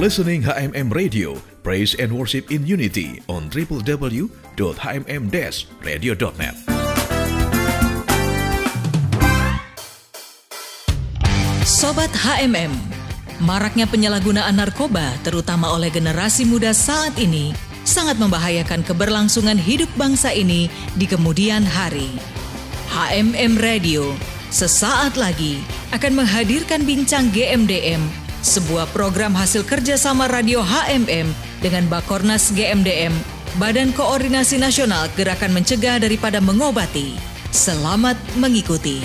listening HMM Radio, Praise and Worship in Unity on www.hmm-radio.net. Sobat HMM, maraknya penyalahgunaan narkoba terutama oleh generasi muda saat ini sangat membahayakan keberlangsungan hidup bangsa ini di kemudian hari. HMM Radio sesaat lagi akan menghadirkan bincang GMDM, sebuah program hasil kerjasama radio HMM dengan Bakornas GMDM, Badan Koordinasi Nasional Gerakan Mencegah Daripada Mengobati. Selamat mengikuti.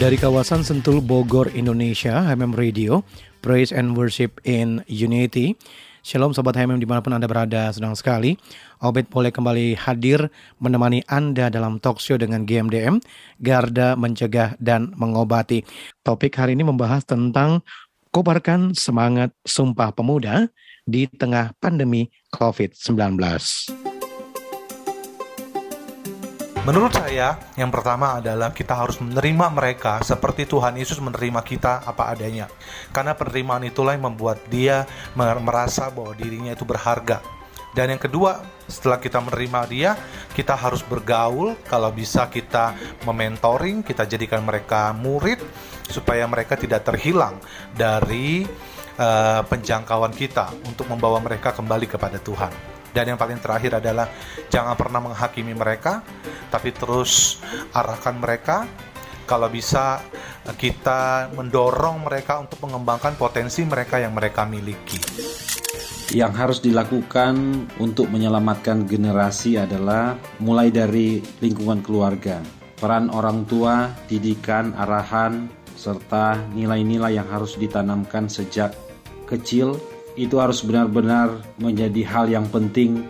Dari kawasan Sentul Bogor, Indonesia, HMM Radio, Praise and Worship in Unity. Shalom Sobat HMM di mana pun Anda berada, senang sekali. Obed boleh kembali hadir menemani Anda dalam talk show dengan GMDM, Garda Mencegah dan Mengobati. Topik hari ini membahas tentang kobarkan semangat Sumpah Pemuda di tengah pandemi COVID-19. Menurut saya, yang pertama adalah kita harus menerima mereka seperti Tuhan Yesus menerima kita apa adanya. Karena penerimaan itulah yang membuat dia merasa bahwa dirinya itu berharga. Dan yang kedua, setelah kita menerima dia, kita harus bergaul. Kalau bisa kita mementoring, kita jadikan mereka murid supaya mereka tidak terhilang dari uh, penjangkauan kita untuk membawa mereka kembali kepada Tuhan. Dan yang paling terakhir adalah jangan pernah menghakimi mereka, tapi terus arahkan mereka. Kalau bisa kita mendorong mereka untuk mengembangkan potensi mereka yang mereka miliki. Yang harus dilakukan untuk menyelamatkan generasi adalah mulai dari lingkungan keluarga, peran orang tua, didikan, arahan, serta nilai-nilai yang harus ditanamkan sejak kecil itu harus benar-benar menjadi hal yang penting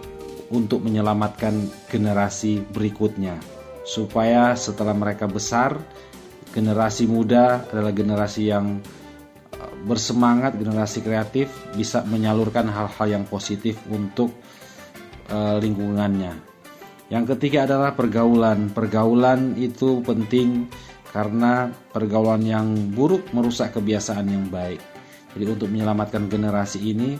untuk menyelamatkan generasi berikutnya supaya setelah mereka besar generasi muda adalah generasi yang uh, bersemangat, generasi kreatif bisa menyalurkan hal-hal yang positif untuk uh, lingkungannya. Yang ketiga adalah pergaulan. Pergaulan itu penting karena pergaulan yang buruk merusak kebiasaan yang baik. Jadi untuk menyelamatkan generasi ini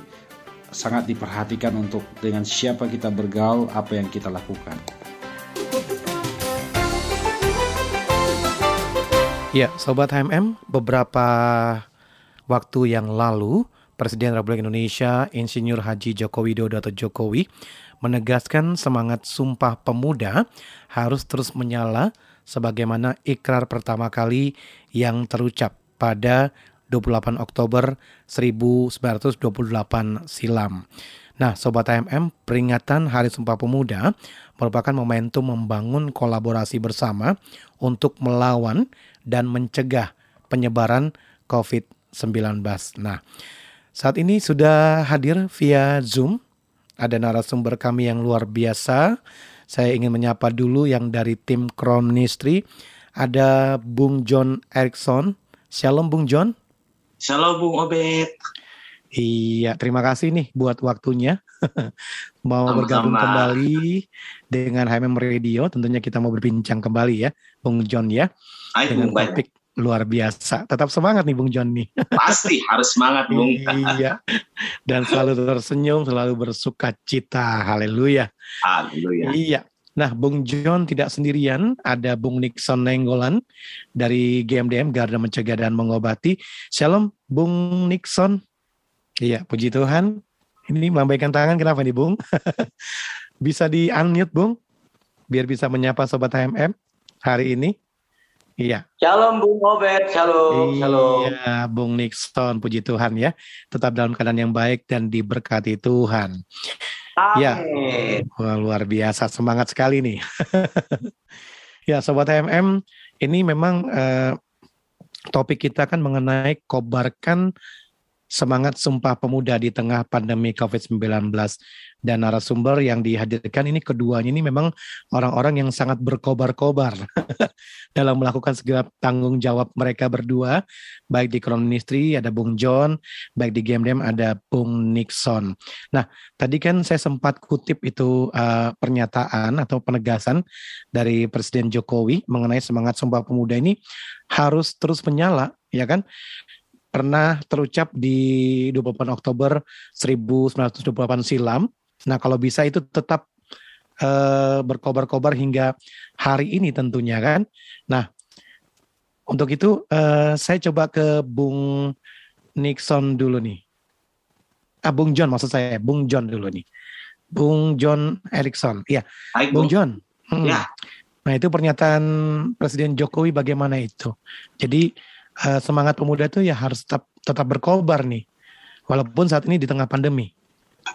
sangat diperhatikan untuk dengan siapa kita bergaul, apa yang kita lakukan. Ya, Sobat HMM, beberapa waktu yang lalu Presiden Republik Indonesia Insinyur Haji Joko Widodo atau Jokowi menegaskan semangat Sumpah Pemuda harus terus menyala sebagaimana ikrar pertama kali yang terucap pada 28 Oktober 1928 silam. Nah, Sobat AMM, peringatan Hari Sumpah Pemuda merupakan momentum membangun kolaborasi bersama untuk melawan dan mencegah penyebaran COVID-19. Nah, saat ini sudah hadir via Zoom, ada narasumber kami yang luar biasa. Saya ingin menyapa dulu yang dari tim Crown Ministry, ada Bung John Erickson. Shalom Bung John. Shalom Bung Obed. Iya, terima kasih nih buat waktunya. mau Sama-sama. bergabung kembali dengan HMM Radio. Tentunya kita mau berbincang kembali ya, Bung John ya. Hai, dengan Bung topik luar biasa. Tetap semangat nih Bung John nih. Pasti harus semangat Bung. iya. Dan selalu tersenyum, selalu bersuka cita. Haleluya. Haleluya. Iya. Nah, Bung John tidak sendirian, ada Bung Nixon Nenggolan dari GMDM Garda Mencegah dan Mengobati. Shalom, Bung Nixon. Iya, puji Tuhan. Ini melambaikan tangan, kenapa nih, Bung? bisa di unmute, Bung? Biar bisa menyapa Sobat HMM hari ini. Iya. Shalom Bung Obed, shalom, iya, shalom. Iya, Bung Nixon, puji Tuhan ya. Tetap dalam keadaan yang baik dan diberkati Tuhan. Ya, Wah, luar biasa. Semangat sekali nih. ya, sobat HMM, ini memang eh, topik kita kan mengenai kobarkan semangat Sumpah Pemuda di tengah pandemi COVID-19 dan narasumber yang dihadirkan ini keduanya ini memang orang-orang yang sangat berkobar-kobar dalam melakukan segala tanggung jawab mereka berdua. Baik di Ministry ada Bung John baik di Game Dem ada Bung Nixon. Nah tadi kan saya sempat kutip itu uh, pernyataan atau penegasan dari Presiden Jokowi mengenai semangat Sumpah Pemuda ini harus terus menyala ya kan pernah terucap di 28 Oktober 1928 silam. Nah, kalau bisa itu tetap uh, berkobar-kobar hingga hari ini tentunya kan. Nah, untuk itu uh, saya coba ke Bung Nixon dulu nih. Ah, Bung John maksud saya, Bung John dulu nih. Bung John Erickson. Iya, Bung John. Hmm. Ya. Nah, itu pernyataan Presiden Jokowi bagaimana itu? Jadi uh, semangat pemuda itu ya harus tetap tetap berkobar nih, walaupun saat ini di tengah pandemi.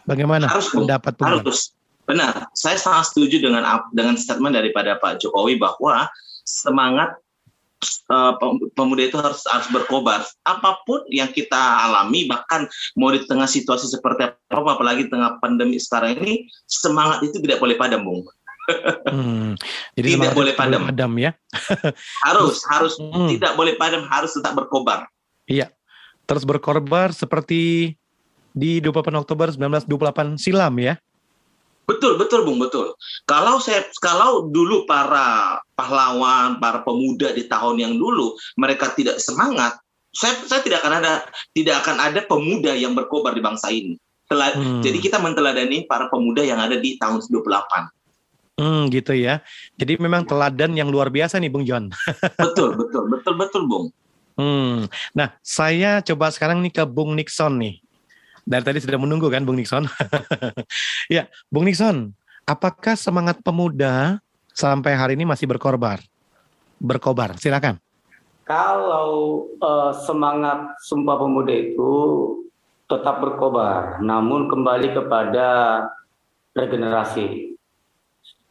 Bagaimana harus, pendapat pemuda? Harus. Benar, saya sangat setuju dengan dengan statement daripada Pak Jokowi bahwa semangat uh, pemuda itu harus harus berkobar. Apa pun yang kita alami, bahkan mau di tengah situasi seperti apa, apalagi di tengah pandemi sekarang ini, semangat itu tidak boleh padam, Bung hmm, jadi tidak boleh padam. padam ya. harus harus hmm. tidak boleh padam, harus tetap berkobar. Iya. Terus berkorbar seperti di 28 Oktober 1928 silam ya. Betul, betul, Bung, betul. Kalau saya kalau dulu para pahlawan, para pemuda di tahun yang dulu mereka tidak semangat, saya saya tidak akan ada tidak akan ada pemuda yang berkobar di bangsa ini. Telah, hmm. Jadi kita menteladani para pemuda yang ada di tahun 28. Hmm, gitu ya. Jadi memang teladan yang luar biasa nih Bung John. betul, betul, betul, betul, Bung. Hmm. Nah, saya coba sekarang nih ke Bung Nixon nih. Dari tadi sudah menunggu kan Bung Nixon. ya, Bung Nixon, apakah semangat pemuda sampai hari ini masih berkorbar? Berkobar, silakan. Kalau uh, semangat Sumpah Pemuda itu tetap berkobar, namun kembali kepada regenerasi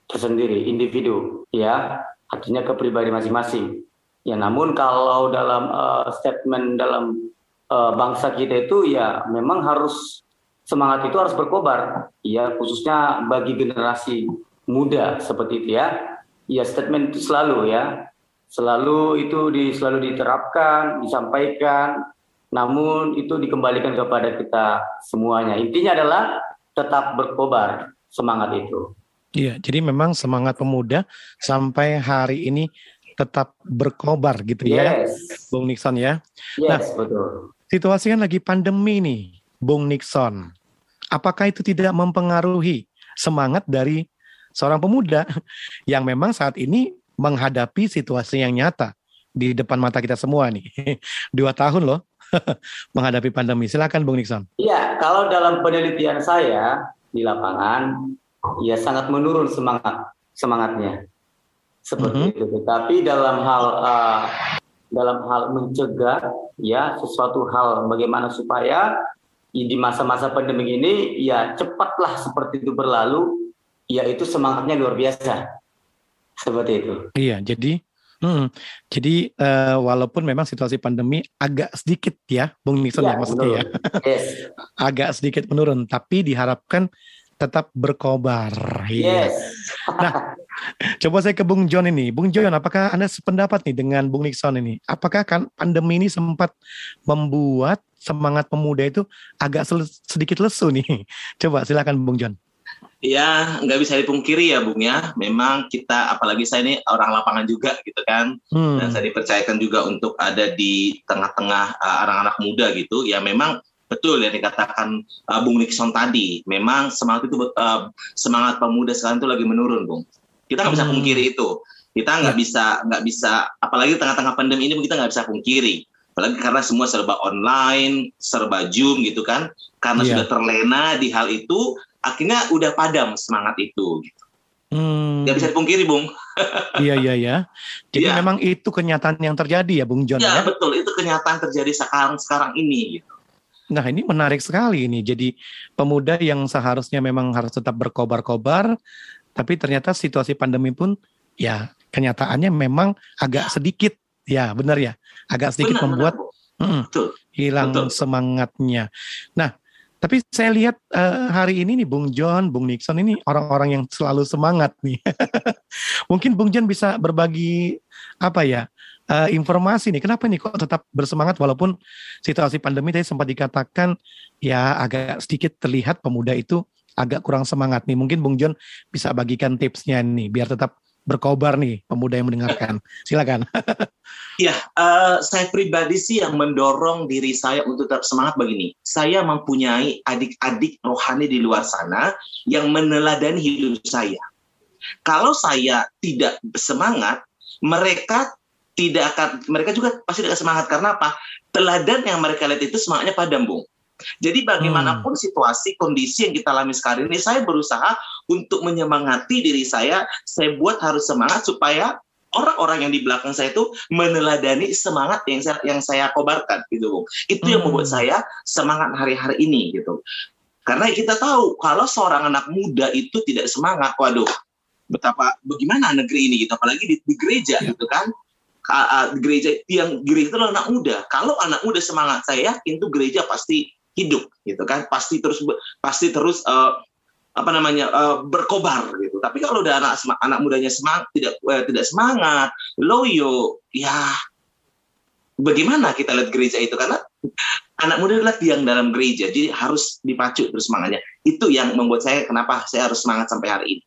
tersendiri, individu, ya, artinya ke masing-masing. Ya, namun kalau dalam uh, statement dalam uh, bangsa kita itu ya memang harus semangat itu harus berkobar, ya khususnya bagi generasi muda seperti itu ya. Ya statement itu selalu ya, selalu itu di, selalu diterapkan, disampaikan, namun itu dikembalikan kepada kita semuanya. Intinya adalah tetap berkobar semangat itu. Iya, jadi memang semangat pemuda sampai hari ini tetap berkobar gitu ya, yes. Bung Nixon ya. Yes, nah, betul. Situasi kan lagi pandemi nih, Bung Nixon. Apakah itu tidak mempengaruhi semangat dari seorang pemuda yang memang saat ini menghadapi situasi yang nyata di depan mata kita semua nih. Dua tahun loh menghadapi pandemi. Silakan Bung Nixon. Iya, kalau dalam penelitian saya di lapangan ya sangat menurun semangat semangatnya seperti mm -hmm. itu. Tetapi dalam hal uh, dalam hal mencegah ya sesuatu hal bagaimana supaya ya, di masa-masa pandemi ini ya cepatlah seperti itu berlalu, ya itu semangatnya luar biasa seperti itu. Iya, jadi Hmm, jadi uh, walaupun memang situasi pandemi agak sedikit ya, Bung Nixon ya, ya maksudnya ya, yes. agak sedikit menurun, tapi diharapkan tetap berkobar. Iya. Yes. Nah, coba saya ke Bung John ini. Bung John, apakah Anda sependapat nih dengan Bung Nixon ini? Apakah kan pandemi ini sempat membuat semangat pemuda itu agak sedikit lesu nih? Coba silakan Bung John. Ya, nggak bisa dipungkiri ya, Bung ya. Memang kita, apalagi saya ini orang lapangan juga gitu kan, hmm. dan saya dipercayakan juga untuk ada di tengah-tengah uh, anak-anak muda gitu. Ya, memang betul yang dikatakan uh, Bung Nixon tadi. Memang semangat itu uh, semangat pemuda sekarang itu lagi menurun, Bung. Kita nggak bisa hmm. pungkiri itu. Kita nggak ya. bisa nggak bisa, apalagi tengah-tengah pandemi ini kita nggak bisa pungkiri. Apalagi karena semua serba online, serba zoom gitu kan. Karena yeah. sudah terlena di hal itu, akhirnya udah padam semangat itu. Gitu. Hmm. Gak bisa dipungkiri, Bung. iya, iya, iya. Jadi ya. memang itu kenyataan yang terjadi ya, Bung John. Iya, ya? betul. Itu kenyataan terjadi sekarang sekarang ini. Gitu. Nah ini menarik sekali ini. Jadi pemuda yang seharusnya memang harus tetap berkobar-kobar, tapi ternyata situasi pandemi pun ya kenyataannya memang agak sedikit, ya benar ya, agak sedikit benar, membuat benar. Hmm, Betul. Hilang Betul. semangatnya. Nah, tapi saya lihat uh, hari ini nih Bung John, Bung Nixon ini orang-orang yang selalu semangat nih. Mungkin Bung John bisa berbagi apa ya uh, informasi nih. Kenapa nih kok tetap bersemangat walaupun situasi pandemi tadi sempat dikatakan ya agak sedikit terlihat pemuda itu agak kurang semangat nih. Mungkin Bung John bisa bagikan tipsnya nih biar tetap berkobar nih pemuda yang mendengarkan. Silakan. ya, uh, saya pribadi sih yang mendorong diri saya untuk tetap semangat begini. Saya mempunyai adik-adik rohani di luar sana yang meneladani hidup saya. Kalau saya tidak semangat, mereka tidak akan mereka juga pasti tidak semangat karena apa? Teladan yang mereka lihat itu semangatnya padam, Bung. Jadi bagaimanapun hmm. situasi kondisi yang kita alami sekarang ini, saya berusaha untuk menyemangati diri saya. Saya buat harus semangat supaya orang-orang yang di belakang saya itu meneladani semangat yang saya yang saya kobarkan gitu Bung. Itu yang membuat hmm. saya semangat hari-hari ini gitu. Karena kita tahu kalau seorang anak muda itu tidak semangat, waduh, betapa bagaimana negeri ini gitu apalagi di, di gereja ya. gitu kan. Gereja yang gereja itu anak muda. Kalau anak muda semangat, saya yakin tuh gereja pasti hidup gitu kan? Pasti terus pasti terus uh, apa namanya uh, berkobar gitu. Tapi kalau udah anak anak mudanya semangat tidak uh, tidak semangat loyo ya bagaimana kita lihat gereja itu? Karena anak muda adalah tiang dalam gereja jadi harus dipacu terus semangatnya. Itu yang membuat saya kenapa saya harus semangat sampai hari ini.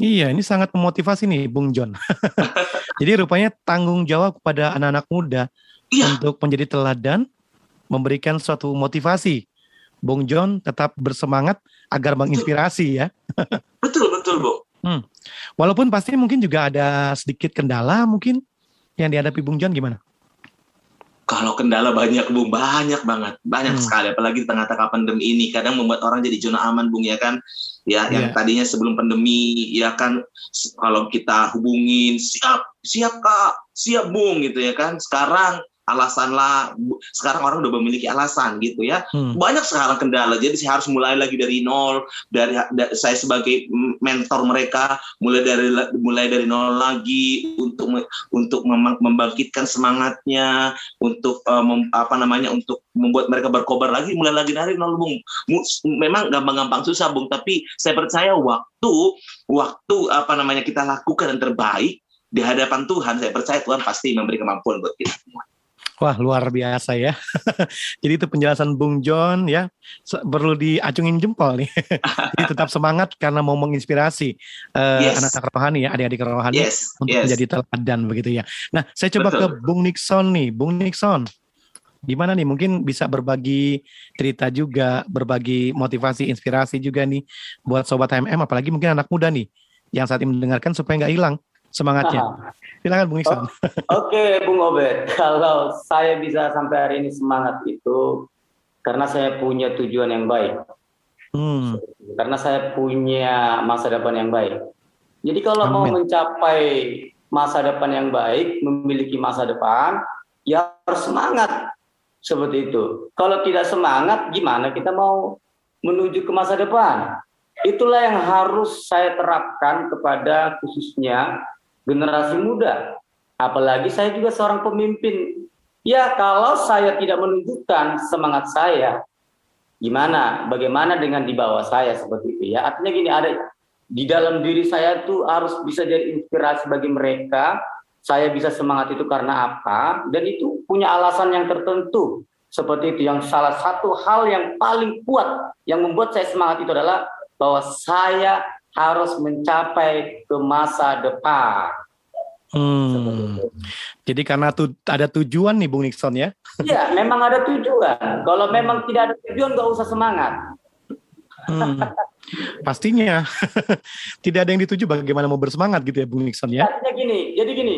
Iya, ini sangat memotivasi nih, Bung John. Jadi rupanya tanggung jawab kepada anak-anak muda iya. untuk menjadi teladan, memberikan suatu motivasi. Bung John tetap bersemangat agar menginspirasi ya. betul betul bu. Hmm. Walaupun pasti mungkin juga ada sedikit kendala mungkin yang dihadapi Bung John gimana? Kalau kendala banyak Bung, banyak banget, banyak hmm. sekali. Apalagi di tengah-tengah pandemi ini, kadang membuat orang jadi zona aman Bung ya kan. Ya, yeah. yang iya. tadinya sebelum pandemi ya kan kalau kita hubungin siap, siap kak, siap Bung gitu ya kan. Sekarang alasan lah sekarang orang udah memiliki alasan gitu ya. Hmm. banyak sekarang kendala jadi saya harus mulai lagi dari nol dari da, saya sebagai mentor mereka mulai dari mulai dari nol lagi untuk untuk membangkitkan semangatnya untuk uh, mem, apa namanya untuk membuat mereka berkobar lagi mulai lagi dari nol bung. Memang gampang-gampang susah bung tapi saya percaya waktu waktu apa namanya kita lakukan yang terbaik di hadapan Tuhan saya percaya Tuhan pasti memberi kemampuan buat kita semua Wah luar biasa ya. Jadi itu penjelasan Bung John ya perlu diacungin jempol nih. Jadi tetap semangat karena mau menginspirasi uh, yes. anak-anak rohani ya, adik-adik rohani yes. untuk yes. menjadi teladan begitu ya. Nah saya coba Betul. ke Bung Nixon nih, Bung Nixon. Gimana nih mungkin bisa berbagi cerita juga, berbagi motivasi, inspirasi juga nih buat sobat HMM apalagi mungkin anak muda nih yang saat ini mendengarkan supaya nggak hilang semangatnya. Silakan Bung Iksan. Oke, okay, Bung Obed. Kalau saya bisa sampai hari ini semangat itu karena saya punya tujuan yang baik. Hmm. Karena saya punya masa depan yang baik. Jadi kalau Amin. mau mencapai masa depan yang baik, memiliki masa depan, ya harus semangat seperti itu. Kalau tidak semangat, gimana kita mau menuju ke masa depan? Itulah yang harus saya terapkan kepada khususnya generasi muda. Apalagi saya juga seorang pemimpin. Ya, kalau saya tidak menunjukkan semangat saya, gimana? Bagaimana dengan di bawah saya seperti itu ya? Artinya gini, ada di dalam diri saya tuh harus bisa jadi inspirasi bagi mereka. Saya bisa semangat itu karena apa? Dan itu punya alasan yang tertentu. Seperti itu yang salah satu hal yang paling kuat yang membuat saya semangat itu adalah bahwa saya harus mencapai ke masa depan. Hmm. Jadi karena tu, ada tujuan nih Bung Nixon ya? Iya, memang ada tujuan. Kalau memang tidak ada tujuan, nggak usah semangat. Hmm. Pastinya tidak ada yang dituju bagaimana mau bersemangat gitu ya Bung Nixon ya? Artinya gini, jadi gini,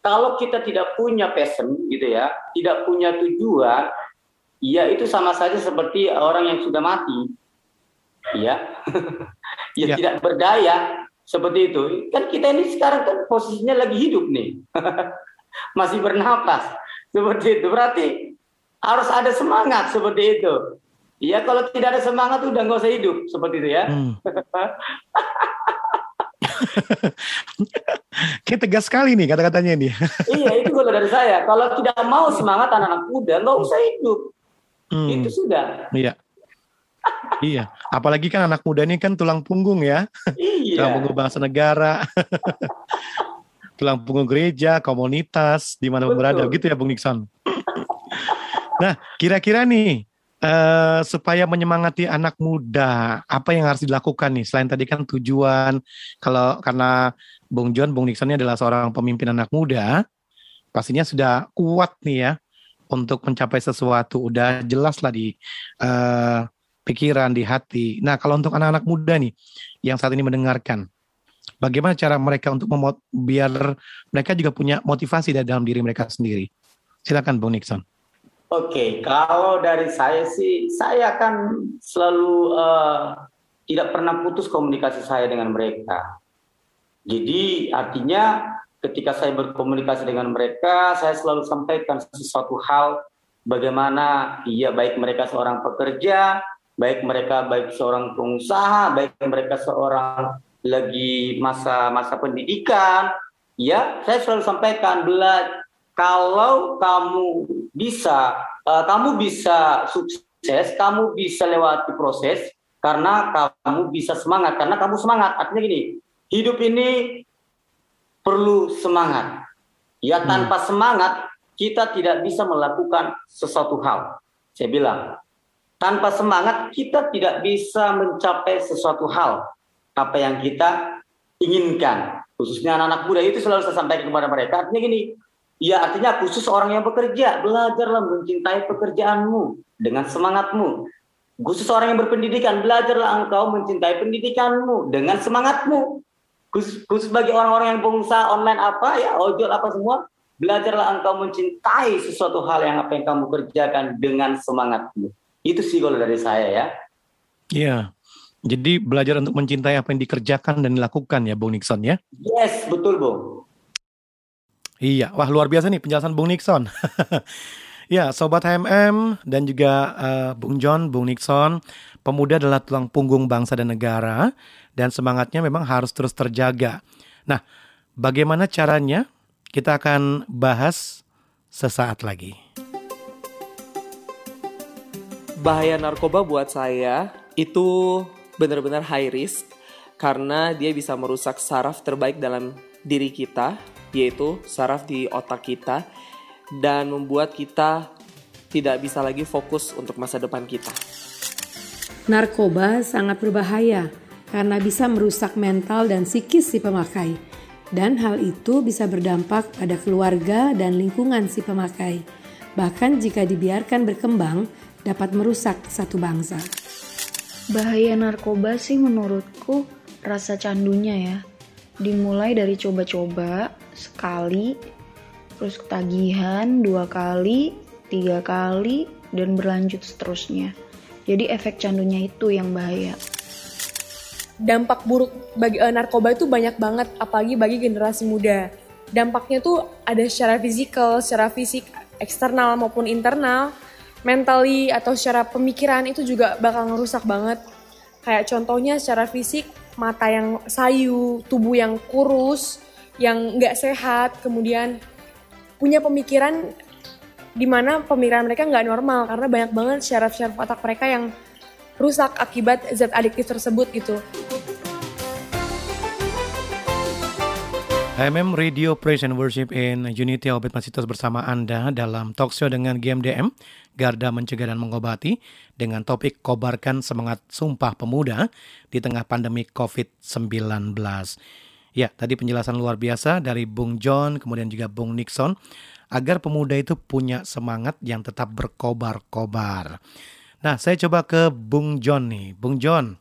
kalau kita tidak punya passion gitu ya, tidak punya tujuan, ya itu sama saja seperti orang yang sudah mati. Ya, ya, ya tidak berdaya seperti itu. Kan kita ini sekarang kan posisinya lagi hidup nih. Masih bernapas. Seperti itu. Berarti harus ada semangat seperti itu. Ya kalau tidak ada semangat udah nggak usah hidup seperti itu ya. Hmm. Kayak tegas sekali nih kata-katanya ini. iya, itu kalau dari saya. Kalau tidak mau semangat anak-anak muda, nggak usah hidup. Hmm. Itu sudah. Iya. Iya, apalagi kan anak muda ini kan tulang punggung ya. Iya. tulang punggung bangsa negara. tulang punggung gereja, komunitas, di mana berada gitu ya Bung Nixon. nah, kira-kira nih uh, supaya menyemangati anak muda, apa yang harus dilakukan nih? Selain tadi kan tujuan, kalau karena Bung John, Bung Nixon ini adalah seorang pemimpin anak muda, pastinya sudah kuat nih ya untuk mencapai sesuatu, udah jelas lah di uh, pikiran, di hati. Nah, kalau untuk anak-anak muda nih yang saat ini mendengarkan, bagaimana cara mereka untuk memot biar mereka juga punya motivasi dari dalam diri mereka sendiri? Silakan, Bung Nixon. Oke, kalau dari saya sih, saya akan selalu uh, tidak pernah putus komunikasi saya dengan mereka. Jadi artinya ketika saya berkomunikasi dengan mereka, saya selalu sampaikan sesuatu hal bagaimana iya baik mereka seorang pekerja, baik mereka baik seorang pengusaha, baik mereka seorang lagi masa-masa pendidikan, ya saya selalu sampaikan bela kalau kamu bisa uh, kamu bisa sukses, kamu bisa lewati proses karena kamu bisa semangat karena kamu semangat. Artinya gini, hidup ini perlu semangat. Ya hmm. tanpa semangat kita tidak bisa melakukan sesuatu hal. Saya bilang, tanpa semangat kita tidak bisa mencapai sesuatu hal apa yang kita inginkan. Khususnya anak-anak muda itu selalu saya sampaikan kepada mereka. Artinya gini, Ya artinya khusus orang yang bekerja, belajarlah mencintai pekerjaanmu dengan semangatmu. Khusus orang yang berpendidikan, belajarlah engkau mencintai pendidikanmu dengan semangatmu. Khusus, khusus bagi orang-orang yang pengusaha online apa ya, ojol apa semua, belajarlah engkau mencintai sesuatu hal yang apa yang kamu kerjakan dengan semangatmu. Itu sih kalau dari saya ya. Iya. Jadi belajar untuk mencintai apa yang dikerjakan dan dilakukan ya Bung Nixon ya? Yes, betul Bung. Iya, wah luar biasa nih penjelasan Bung Nixon. ya, Sobat HMM dan juga uh, Bung John, Bung Nixon, pemuda adalah tulang punggung bangsa dan negara dan semangatnya memang harus terus terjaga. Nah, bagaimana caranya? Kita akan bahas sesaat lagi. Bahaya narkoba buat saya itu benar-benar high risk karena dia bisa merusak saraf terbaik dalam diri kita yaitu saraf di otak kita dan membuat kita tidak bisa lagi fokus untuk masa depan kita. Narkoba sangat berbahaya karena bisa merusak mental dan psikis si pemakai. Dan hal itu bisa berdampak pada keluarga dan lingkungan si pemakai. Bahkan jika dibiarkan berkembang, dapat merusak satu bangsa. Bahaya narkoba sih menurutku rasa candunya ya. Dimulai dari coba-coba, sekali, terus ketagihan dua kali, tiga kali, dan berlanjut seterusnya. Jadi efek candunya itu yang bahaya. Dampak buruk bagi uh, narkoba itu banyak banget, apalagi bagi generasi muda. Dampaknya tuh ada secara fisikal, secara fisik, eksternal maupun internal, mentally atau secara pemikiran itu juga bakal ngerusak banget. Kayak contohnya secara fisik, mata yang sayu, tubuh yang kurus, yang nggak sehat, kemudian punya pemikiran di mana pemikiran mereka nggak normal karena banyak banget syaraf-syaraf otak mereka yang rusak akibat zat adiktif tersebut gitu. HMM Radio Praise and Worship in Unity Obet masih terus bersama Anda dalam talk show dengan GMDM, Garda Mencegah dan Mengobati, dengan topik Kobarkan Semangat Sumpah Pemuda di tengah pandemi COVID-19. Ya, tadi penjelasan luar biasa dari Bung John, kemudian juga Bung Nixon, agar pemuda itu punya semangat yang tetap berkobar-kobar. Nah, saya coba ke Bung John nih. Bung John,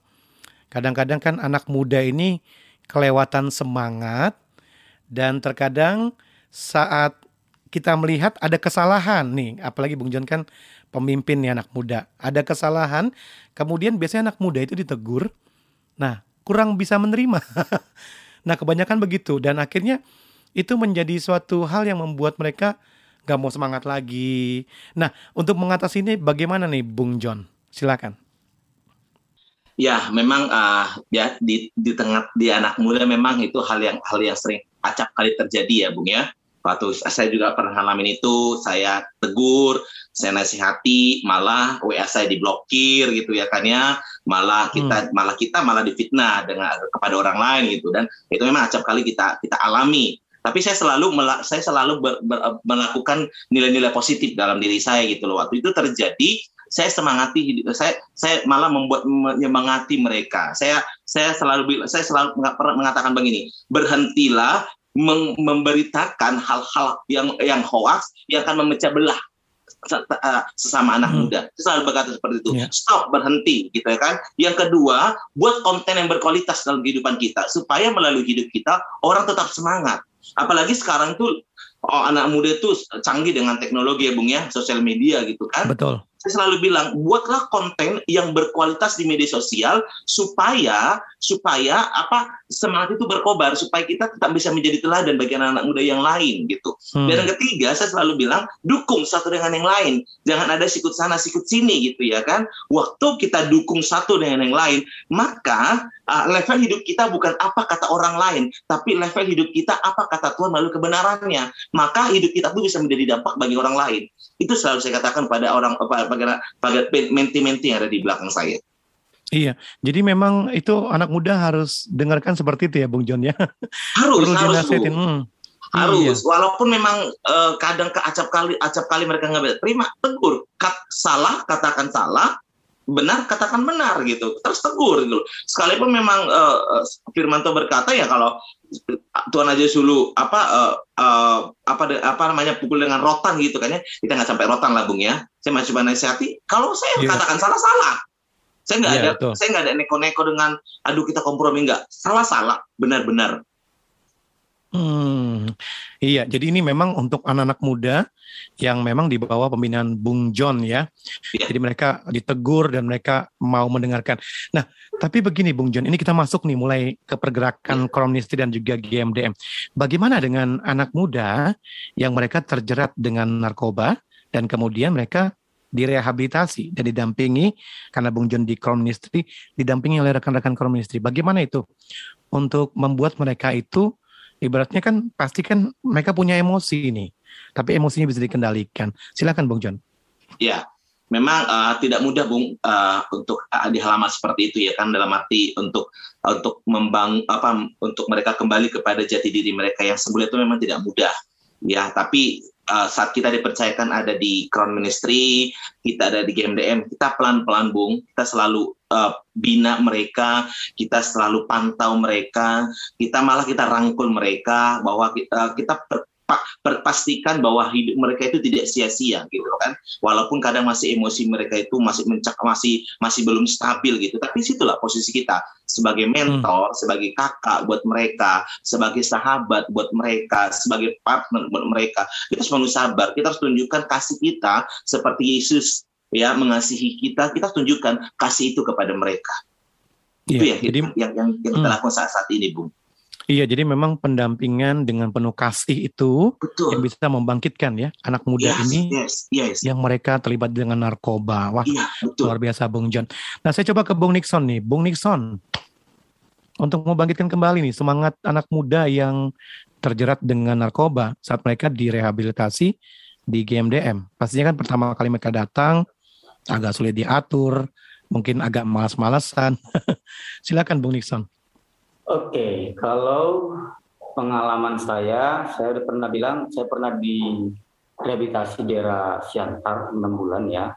kadang-kadang kan anak muda ini kelewatan semangat dan terkadang saat kita melihat ada kesalahan nih, apalagi Bung John kan pemimpin nih anak muda. Ada kesalahan, kemudian biasanya anak muda itu ditegur. Nah, kurang bisa menerima. Nah kebanyakan begitu dan akhirnya itu menjadi suatu hal yang membuat mereka gak mau semangat lagi. Nah untuk mengatasi ini bagaimana nih Bung John? Silakan. Ya, memang uh, ya di di tengah di anak muda memang itu hal yang hal yang sering acap kali terjadi ya, Bung ya. Waktu saya juga pernah ngalamin itu, saya tegur, saya nasihati, malah WA saya diblokir gitu ya kan ya, malah kita hmm. malah kita malah difitnah dengan kepada orang lain gitu dan itu memang acap kali kita kita alami. Tapi saya selalu saya selalu ber, ber, melakukan nilai-nilai positif dalam diri saya gitu loh. Waktu itu terjadi saya semangati saya saya malah membuat menyemangati mereka. Saya saya selalu saya selalu mengatakan begini, berhentilah memberitakan hal-hal yang yang hoax yang akan memecah belah eh, sesama anak hmm. muda. Saya selalu berkata seperti itu. Yeah. Stop, berhenti, gitu ya kan. Yang kedua, buat konten yang berkualitas dalam kehidupan kita supaya melalui hidup kita orang tetap semangat. Apalagi sekarang tuh oh, anak muda itu canggih dengan teknologi ya Bung ya, sosial media gitu kan. Betul saya selalu bilang buatlah konten yang berkualitas di media sosial supaya supaya apa semangat itu berkobar supaya kita tetap bisa menjadi teladan bagi anak-anak muda yang lain gitu. Hmm. Dan yang ketiga saya selalu bilang dukung satu dengan yang lain. Jangan ada sikut sana sikut sini gitu ya kan. Waktu kita dukung satu dengan yang lain, maka uh, level hidup kita bukan apa kata orang lain, tapi level hidup kita apa kata Tuhan melalui kebenarannya. Maka hidup kita itu bisa menjadi dampak bagi orang lain. Itu selalu saya katakan pada orang pada, pada menti-menti yang ada di belakang saya. Iya, jadi memang itu anak muda harus dengarkan seperti itu ya, Bung John ya. Harus, harus. Hmm. Harus, iya. walaupun memang uh, kadang keacap kali, acap kali mereka nggak bisa terima, tegur. Kat, salah, katakan salah, benar katakan benar gitu. Terus tegur gitu sekalipun memang uh, Firmanto berkata ya kalau Tuhan aja dulu apa uh, uh, apa apa namanya pukul dengan rotan gitu kan ya. Kita nggak sampai rotan lah bung ya. Saya masih coba nasihati kalau saya yeah. katakan salah salah saya nggak yeah, ada betul. saya nggak ada neko-neko dengan aduh kita kompromi nggak. Salah salah benar-benar Hmm, iya. Jadi ini memang untuk anak-anak muda yang memang di bawah pembinaan Bung John ya. ya. Jadi mereka ditegur dan mereka mau mendengarkan. Nah, tapi begini Bung John, ini kita masuk nih mulai ke pergerakan Kromnisti dan juga GMDM. Bagaimana dengan anak muda yang mereka terjerat dengan narkoba dan kemudian mereka direhabilitasi dan didampingi karena Bung John di Kromnisti didampingi oleh rekan-rekan Kromnisti. Bagaimana itu untuk membuat mereka itu ibaratnya kan pasti kan mereka punya emosi ini, tapi emosinya bisa dikendalikan. Silakan Bung John. Ya, memang uh, tidak mudah Bung uh, untuk uh, di halaman seperti itu ya kan dalam arti untuk untuk membang apa untuk mereka kembali kepada jati diri mereka yang semula itu memang tidak mudah. Ya, tapi uh, saat kita dipercayakan ada di Crown Ministry, kita ada di GMDM, kita pelan-pelan bung, kita selalu uh, bina mereka, kita selalu pantau mereka, kita malah kita rangkul mereka bahwa kita kita pastikan bahwa hidup mereka itu tidak sia-sia gitu kan. Walaupun kadang masih emosi mereka itu masih mencak masih masih belum stabil gitu. Tapi situlah posisi kita. Sebagai mentor hmm. sebagai kakak buat mereka sebagai sahabat buat mereka sebagai partner buat mereka kita harus selalu sabar. Kita harus tunjukkan kasih kita seperti Yesus ya mengasihi kita. Kita tunjukkan kasih itu kepada mereka. Ya, itu ya jadi, yang yang, yang kita hmm. lakukan saat saat ini bung Iya, jadi memang pendampingan dengan penuh kasih itu betul. yang bisa membangkitkan ya anak muda yes, ini yes, yes. yang mereka terlibat dengan narkoba. Wah, iya, betul. luar biasa Bung John. Nah, saya coba ke Bung Nixon nih. Bung Nixon, untuk membangkitkan kembali nih semangat anak muda yang terjerat dengan narkoba saat mereka direhabilitasi di GMDM. Pastinya kan pertama kali mereka datang agak sulit diatur, mungkin agak malas-malasan. Silakan Bung Nixon. Oke, kalau pengalaman saya, saya pernah bilang, saya pernah di rehabilitasi daerah Siantar 6 bulan ya.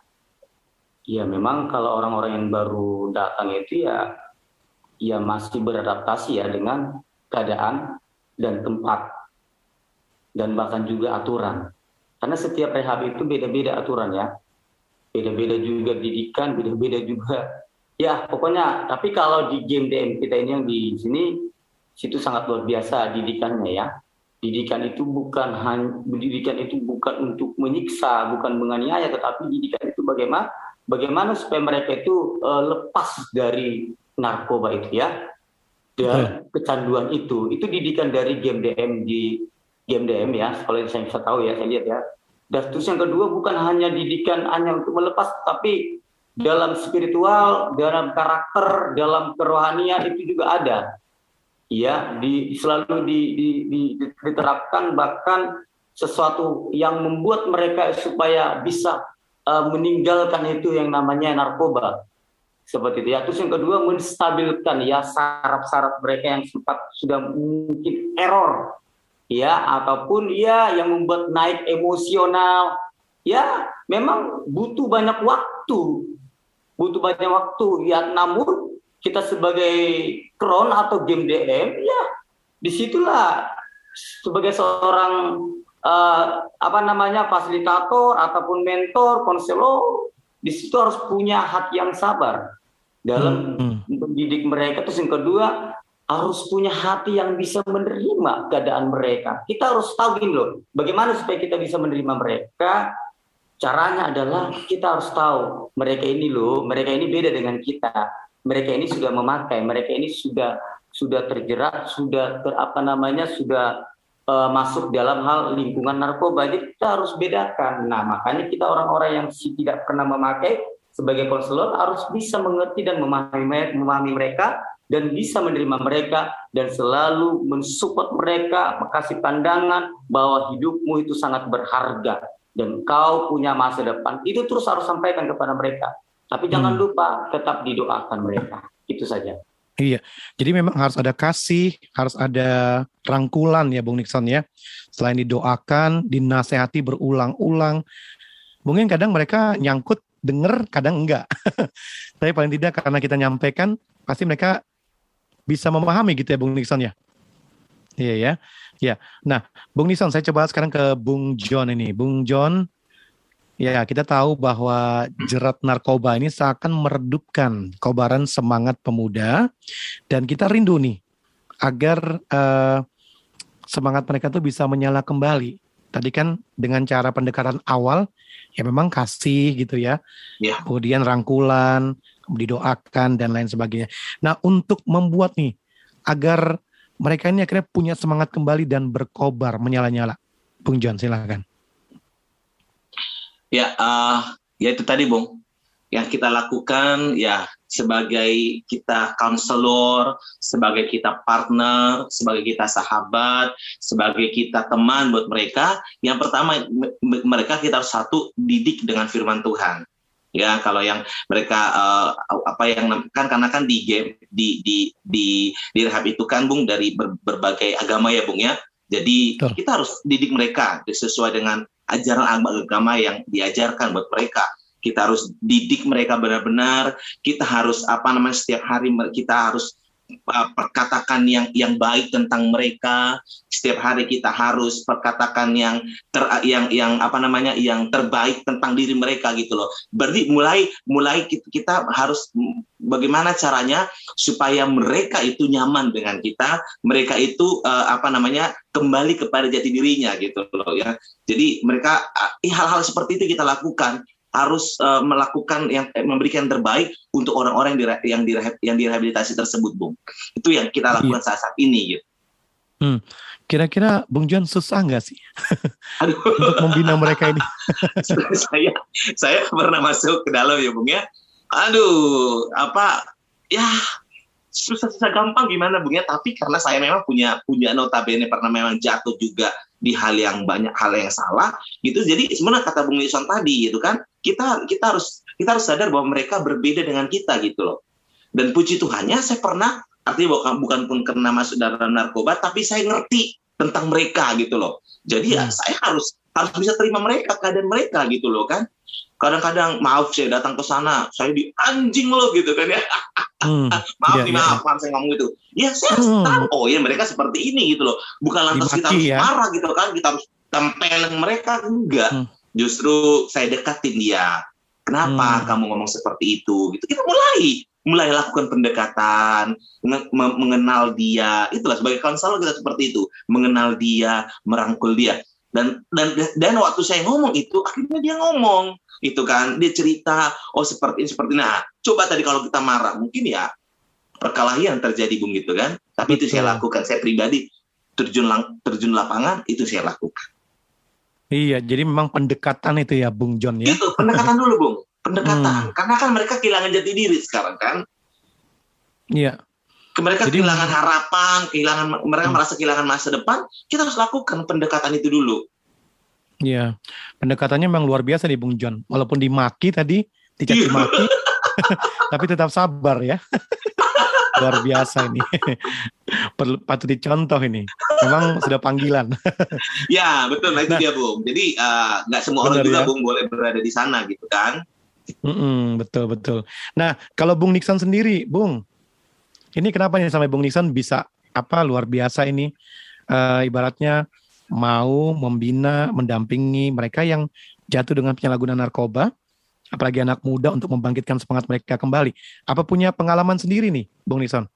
Ya memang kalau orang-orang yang baru datang itu ya, ya masih beradaptasi ya dengan keadaan dan tempat dan bahkan juga aturan. Karena setiap rehab itu beda-beda aturan ya. Beda-beda juga didikan, beda-beda juga Ya, pokoknya tapi kalau di game DM kita ini yang di sini situ sangat luar biasa didikannya ya. Didikan itu bukan hanya didikan itu bukan untuk menyiksa, bukan menganiaya, tetapi didikan itu bagaimana bagaimana supaya mereka itu uh, lepas dari narkoba itu ya dan kecanduan itu. Itu didikan dari game DM di game DM ya, kalau saya bisa tahu ya, saya lihat ya. Dan terus yang kedua bukan hanya didikan hanya untuk melepas, tapi dalam spiritual, dalam karakter, dalam kerohanian itu juga ada. Ya, di selalu di, di, di, diterapkan bahkan sesuatu yang membuat mereka supaya bisa uh, meninggalkan itu yang namanya narkoba. Seperti itu ya. Terus yang kedua menstabilkan. Ya saraf-saraf mereka yang sempat sudah mungkin error. Ya ataupun ya yang membuat naik emosional. Ya memang butuh banyak waktu butuh banyak waktu ya namun kita sebagai kron atau game DM ya di situlah sebagai seorang uh, apa namanya fasilitator ataupun mentor konselor di situ harus punya hati yang sabar dalam hmm. mendidik mereka. Terus yang kedua harus punya hati yang bisa menerima keadaan mereka. Kita harus tahu gini loh, bagaimana supaya kita bisa menerima mereka. Caranya adalah kita harus tahu mereka ini loh, mereka ini beda dengan kita. Mereka ini sudah memakai, mereka ini sudah sudah terjerat, sudah ter, apa namanya sudah uh, masuk dalam hal lingkungan narkoba. Jadi kita harus bedakan. Nah, makanya kita orang-orang yang tidak pernah memakai sebagai konselor harus bisa mengerti dan memahami, memahami mereka dan bisa menerima mereka dan selalu mensupport mereka, kasih pandangan bahwa hidupmu itu sangat berharga dan kau punya masa depan. Itu terus harus sampaikan kepada mereka. Tapi jangan hmm. lupa tetap didoakan mereka. Itu saja. Iya, jadi memang harus ada kasih, harus ada rangkulan ya Bung Nixon ya. Selain didoakan, dinasehati berulang-ulang. Mungkin kadang mereka nyangkut denger, kadang enggak. Tapi paling tidak karena kita nyampaikan, pasti mereka bisa memahami gitu ya Bung Nixon ya. Iya ya. Ya. Nah, Bung Nixon saya coba sekarang ke Bung John ini. Bung John, Ya, kita tahu bahwa jerat narkoba ini seakan meredupkan kobaran semangat pemuda dan kita rindu nih agar uh, semangat mereka tuh bisa menyala kembali. Tadi kan dengan cara pendekatan awal ya memang kasih gitu ya. ya. Kemudian rangkulan, didoakan dan lain sebagainya. Nah, untuk membuat nih agar mereka ini akhirnya punya semangat kembali dan berkobar menyala-nyala. Bung John silakan. Ya, uh, ya itu tadi, Bung. Yang kita lakukan ya sebagai kita konselor, sebagai kita partner, sebagai kita sahabat, sebagai kita teman buat mereka. Yang pertama mereka kita harus satu didik dengan firman Tuhan. Ya, kalau yang mereka uh, apa yang kan karena kan di game di di di di rehab itu kan Bung dari ber, berbagai agama ya Bung ya. Jadi Betul. kita harus didik mereka sesuai dengan ajaran agama yang diajarkan buat mereka. Kita harus didik mereka benar-benar. Kita harus apa namanya setiap hari kita harus uh, perkatakan yang yang baik tentang mereka. Setiap hari kita harus perkatakan yang ter, yang yang apa namanya yang terbaik tentang diri mereka gitu loh. Berarti mulai mulai kita, harus bagaimana caranya supaya mereka itu nyaman dengan kita, mereka itu uh, apa namanya kembali kepada jati dirinya gitu loh ya. Jadi mereka uh, hal-hal seperti itu kita lakukan harus uh, melakukan yang eh, memberikan yang terbaik untuk orang-orang yang di yang, yang direhabilitasi tersebut, Bung. Itu yang kita lakukan iya. saat, saat ini gitu. Hmm. Kira-kira Bung John susah nggak sih untuk membina mereka ini? saya saya pernah masuk ke dalam ya Bung ya. Aduh, apa ya susah-susah gampang gimana Bung ya, tapi karena saya memang punya punya notabene pernah memang jatuh juga di hal yang banyak hal yang salah gitu. Jadi sebenarnya kata Bung Wilson tadi gitu kan, kita kita harus kita harus sadar bahwa mereka berbeda dengan kita gitu loh. Dan puji Tuhannya saya pernah artinya bukan bukan pun kena masuk dalam narkoba tapi saya ngerti tentang mereka gitu loh. Jadi ya hmm. saya harus harus bisa terima mereka keadaan mereka gitu loh kan. Kadang-kadang maaf saya datang ke sana, saya di anjing loh gitu kan ya. Hmm, maaf iya, nih, iya. maaf, saya ngomong itu. Ya saya harus hmm. tahu, oh ya mereka seperti ini gitu loh. Bukan lantas Dimaki, kita harus ya. marah gitu kan, kita harus tempelin mereka enggak. Hmm justru saya dekatin dia. Kenapa hmm. kamu ngomong seperti itu? Gitu kita mulai mulai lakukan pendekatan, mengenal dia. Itulah sebagai konselor kita seperti itu, mengenal dia, merangkul dia. Dan dan dan waktu saya ngomong itu akhirnya dia ngomong itu kan dia cerita oh seperti ini seperti ini. nah coba tadi kalau kita marah mungkin ya perkelahian terjadi bung gitu kan tapi Betul. itu saya lakukan saya pribadi terjun lang terjun lapangan itu saya lakukan Iya, jadi memang pendekatan itu ya Bung John ya. Itu pendekatan dulu Bung. pendekatan. Hmm. Karena kan mereka kehilangan jati diri sekarang kan. Iya. Mereka Jadi, kehilangan harapan, kehilangan mereka hmm. merasa kehilangan masa depan. Kita harus lakukan pendekatan itu dulu. Iya, pendekatannya memang luar biasa nih Bung John. Walaupun dimaki tadi, dicaci iya. maki, tapi tetap sabar ya. luar biasa ini. Perlu patut dicontoh ini. Memang sudah panggilan. ya betul, nah itu nah, dia Bung. Jadi uh, nggak semua orang juga ya? Bung boleh berada di sana gitu kan. Mm -mm, betul betul. Nah kalau Bung Nixon sendiri, Bung, ini kenapa nih sampai Bung Nixon bisa apa luar biasa ini? Uh, ibaratnya mau membina, mendampingi mereka yang jatuh dengan penyalahgunaan narkoba, apalagi anak muda untuk membangkitkan semangat mereka kembali. Apa punya pengalaman sendiri nih, Bung Nison?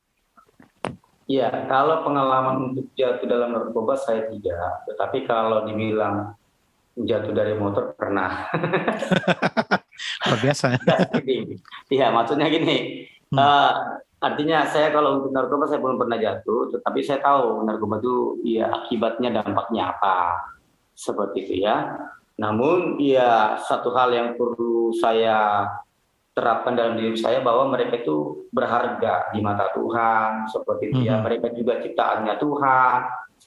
Iya, kalau pengalaman untuk jatuh dalam narkoba saya tidak, tetapi kalau dibilang jatuh dari motor pernah. Luar biasa. Iya, maksudnya gini. Hmm. Uh, Artinya saya kalau untuk narkoba saya belum pernah jatuh, tetapi saya tahu narkoba itu ya akibatnya dampaknya apa. Seperti itu ya. Namun ya satu hal yang perlu saya terapkan dalam diri saya bahwa mereka itu berharga di mata Tuhan, seperti itu ya. Mhm. Mereka juga ciptaannya Tuhan,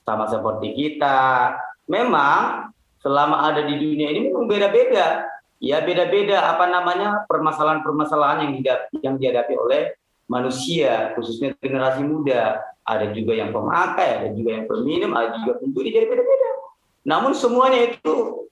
sama seperti kita. Memang selama ada di dunia ini memang beda-beda. Ya beda-beda apa namanya permasalahan-permasalahan yang yang dihadapi oleh manusia, khususnya generasi muda. Ada juga yang pemakai, ada juga yang peminum, ada juga pencuri, jadi beda-beda. Namun semuanya itu,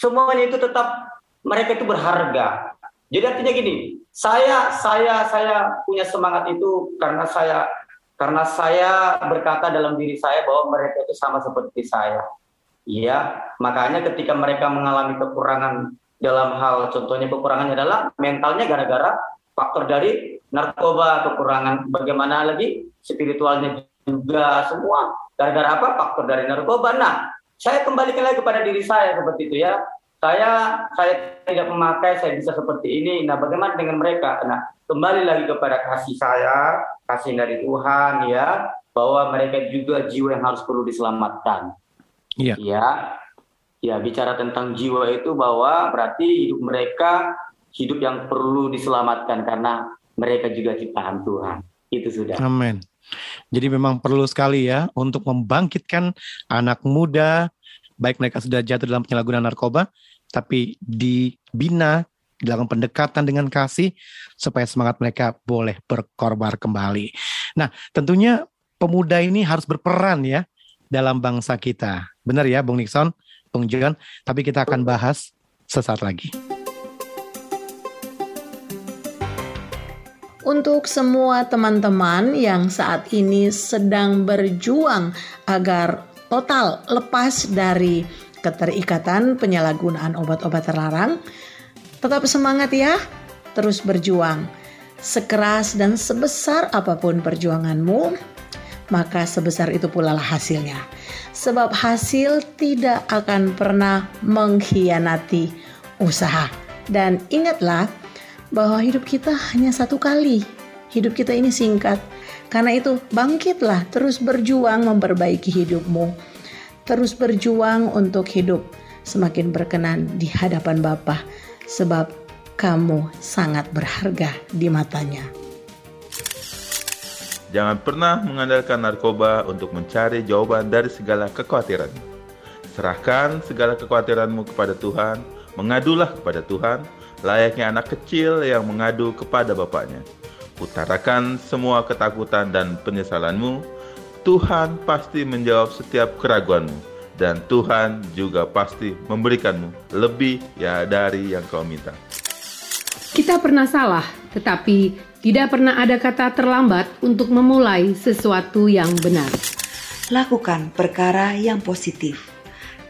semuanya itu tetap mereka itu berharga. Jadi artinya gini, saya saya saya punya semangat itu karena saya karena saya berkata dalam diri saya bahwa mereka itu sama seperti saya. Iya, makanya ketika mereka mengalami kekurangan dalam hal contohnya kekurangannya adalah mentalnya gara-gara faktor dari narkoba, kekurangan bagaimana lagi spiritualnya juga semua. Gara-gara apa? Faktor dari narkoba. Nah, saya kembalikan lagi kepada diri saya seperti itu ya. Saya saya tidak memakai, saya bisa seperti ini. Nah, bagaimana dengan mereka? Nah, kembali lagi kepada kasih saya, kasih dari Tuhan ya, bahwa mereka juga jiwa yang harus perlu diselamatkan. Iya. Ya. Ya, bicara tentang jiwa itu bahwa berarti hidup mereka hidup yang perlu diselamatkan karena mereka juga ciptaan Tuhan. Itu sudah. Amin. Jadi memang perlu sekali ya untuk membangkitkan anak muda, baik mereka sudah jatuh dalam penyalahgunaan narkoba, tapi dibina, dilakukan pendekatan dengan kasih supaya semangat mereka boleh berkorban kembali. Nah, tentunya pemuda ini harus berperan ya dalam bangsa kita. Benar ya, Bung Nixon, Bung John. Tapi kita akan bahas sesaat lagi. Untuk semua teman-teman yang saat ini sedang berjuang agar total lepas dari keterikatan penyalahgunaan obat-obat terlarang. Tetap semangat ya, terus berjuang. Sekeras dan sebesar apa pun perjuanganmu, maka sebesar itu pula lah hasilnya. Sebab hasil tidak akan pernah mengkhianati usaha. Dan ingatlah, bahwa hidup kita hanya satu kali. Hidup kita ini singkat. Karena itu, bangkitlah, terus berjuang memperbaiki hidupmu. Terus berjuang untuk hidup semakin berkenan di hadapan Bapa, sebab kamu sangat berharga di matanya. Jangan pernah mengandalkan narkoba untuk mencari jawaban dari segala kekhawatiran. Serahkan segala kekhawatiranmu kepada Tuhan, mengadulah kepada Tuhan, layaknya anak kecil yang mengadu kepada bapaknya. Utarakan semua ketakutan dan penyesalanmu, Tuhan pasti menjawab setiap keraguanmu, dan Tuhan juga pasti memberikanmu lebih ya dari yang kau minta. Kita pernah salah, tetapi tidak pernah ada kata terlambat untuk memulai sesuatu yang benar. Lakukan perkara yang positif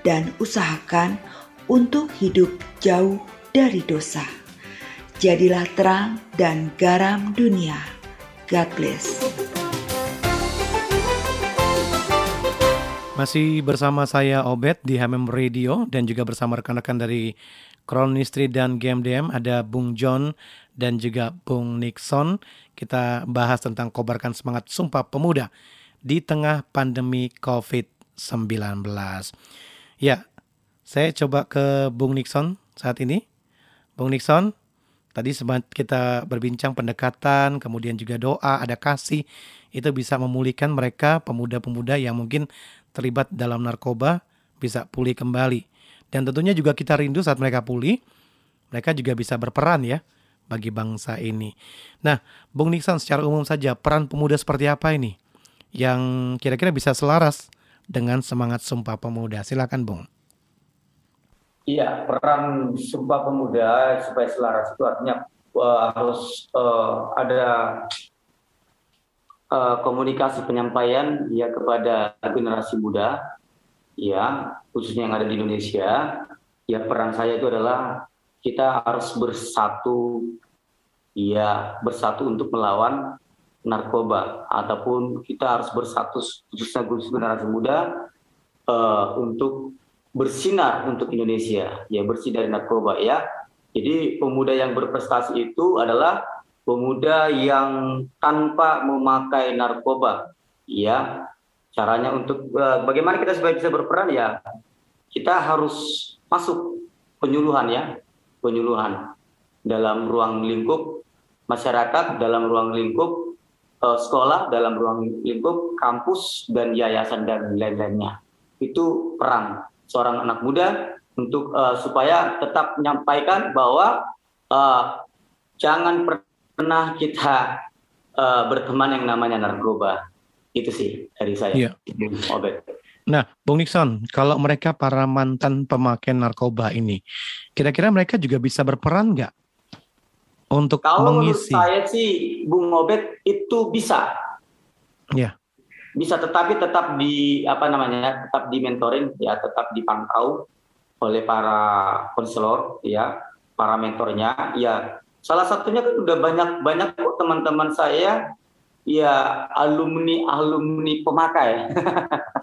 dan usahakan untuk hidup jauh dari dosa. Jadilah terang dan garam dunia. God bless. Masih bersama saya Obed di HMM Radio dan juga bersama rekan-rekan dari Kronistri dan GMDM ada Bung John dan juga Bung Nixon. Kita bahas tentang kobarkan semangat Sumpah Pemuda di tengah pandemi COVID-19. Ya, saya coba ke Bung Nixon saat ini. Bung Nixon, tadi kita berbincang pendekatan, kemudian juga doa, ada kasih, itu bisa memulihkan mereka pemuda-pemuda yang mungkin terlibat dalam narkoba bisa pulih kembali. Dan tentunya juga kita rindu saat mereka pulih, mereka juga bisa berperan ya bagi bangsa ini. Nah, Bung Nixon secara umum saja peran pemuda seperti apa ini yang kira-kira bisa selaras dengan semangat Sumpah Pemuda? Silakan, Bung. Iya, peran Sumpah Pemuda supaya selaras itu artinya uh, harus uh, ada uh, komunikasi penyampaian ya kepada generasi muda, ya khususnya yang ada di Indonesia. Ya peran saya itu adalah kita harus bersatu, ya bersatu untuk melawan narkoba ataupun kita harus bersatu khususnya generasi muda uh, untuk bersinar untuk Indonesia, ya bersih dari narkoba ya. Jadi pemuda yang berprestasi itu adalah pemuda yang tanpa memakai narkoba, ya. Caranya untuk uh, bagaimana kita supaya bisa berperan ya, kita harus masuk penyuluhan ya, penyuluhan dalam ruang lingkup masyarakat, dalam ruang lingkup uh, sekolah, dalam ruang lingkup kampus dan yayasan dan lain-lainnya. Itu peran seorang anak muda untuk uh, supaya tetap menyampaikan bahwa uh, jangan pernah kita uh, berteman yang namanya narkoba. Itu sih dari saya. Iya. Obet. Nah, Bung Nixon, kalau mereka para mantan pemakai narkoba ini, kira-kira mereka juga bisa berperan nggak untuk kalau mengisi? Kalau saya sih, Bung Obet itu bisa. Ya bisa tetapi tetap di apa namanya tetap di mentoring ya tetap dipantau oleh para konselor ya para mentornya. Ya salah satunya kan udah banyak banyak kok teman-teman saya ya alumni alumni pemakai.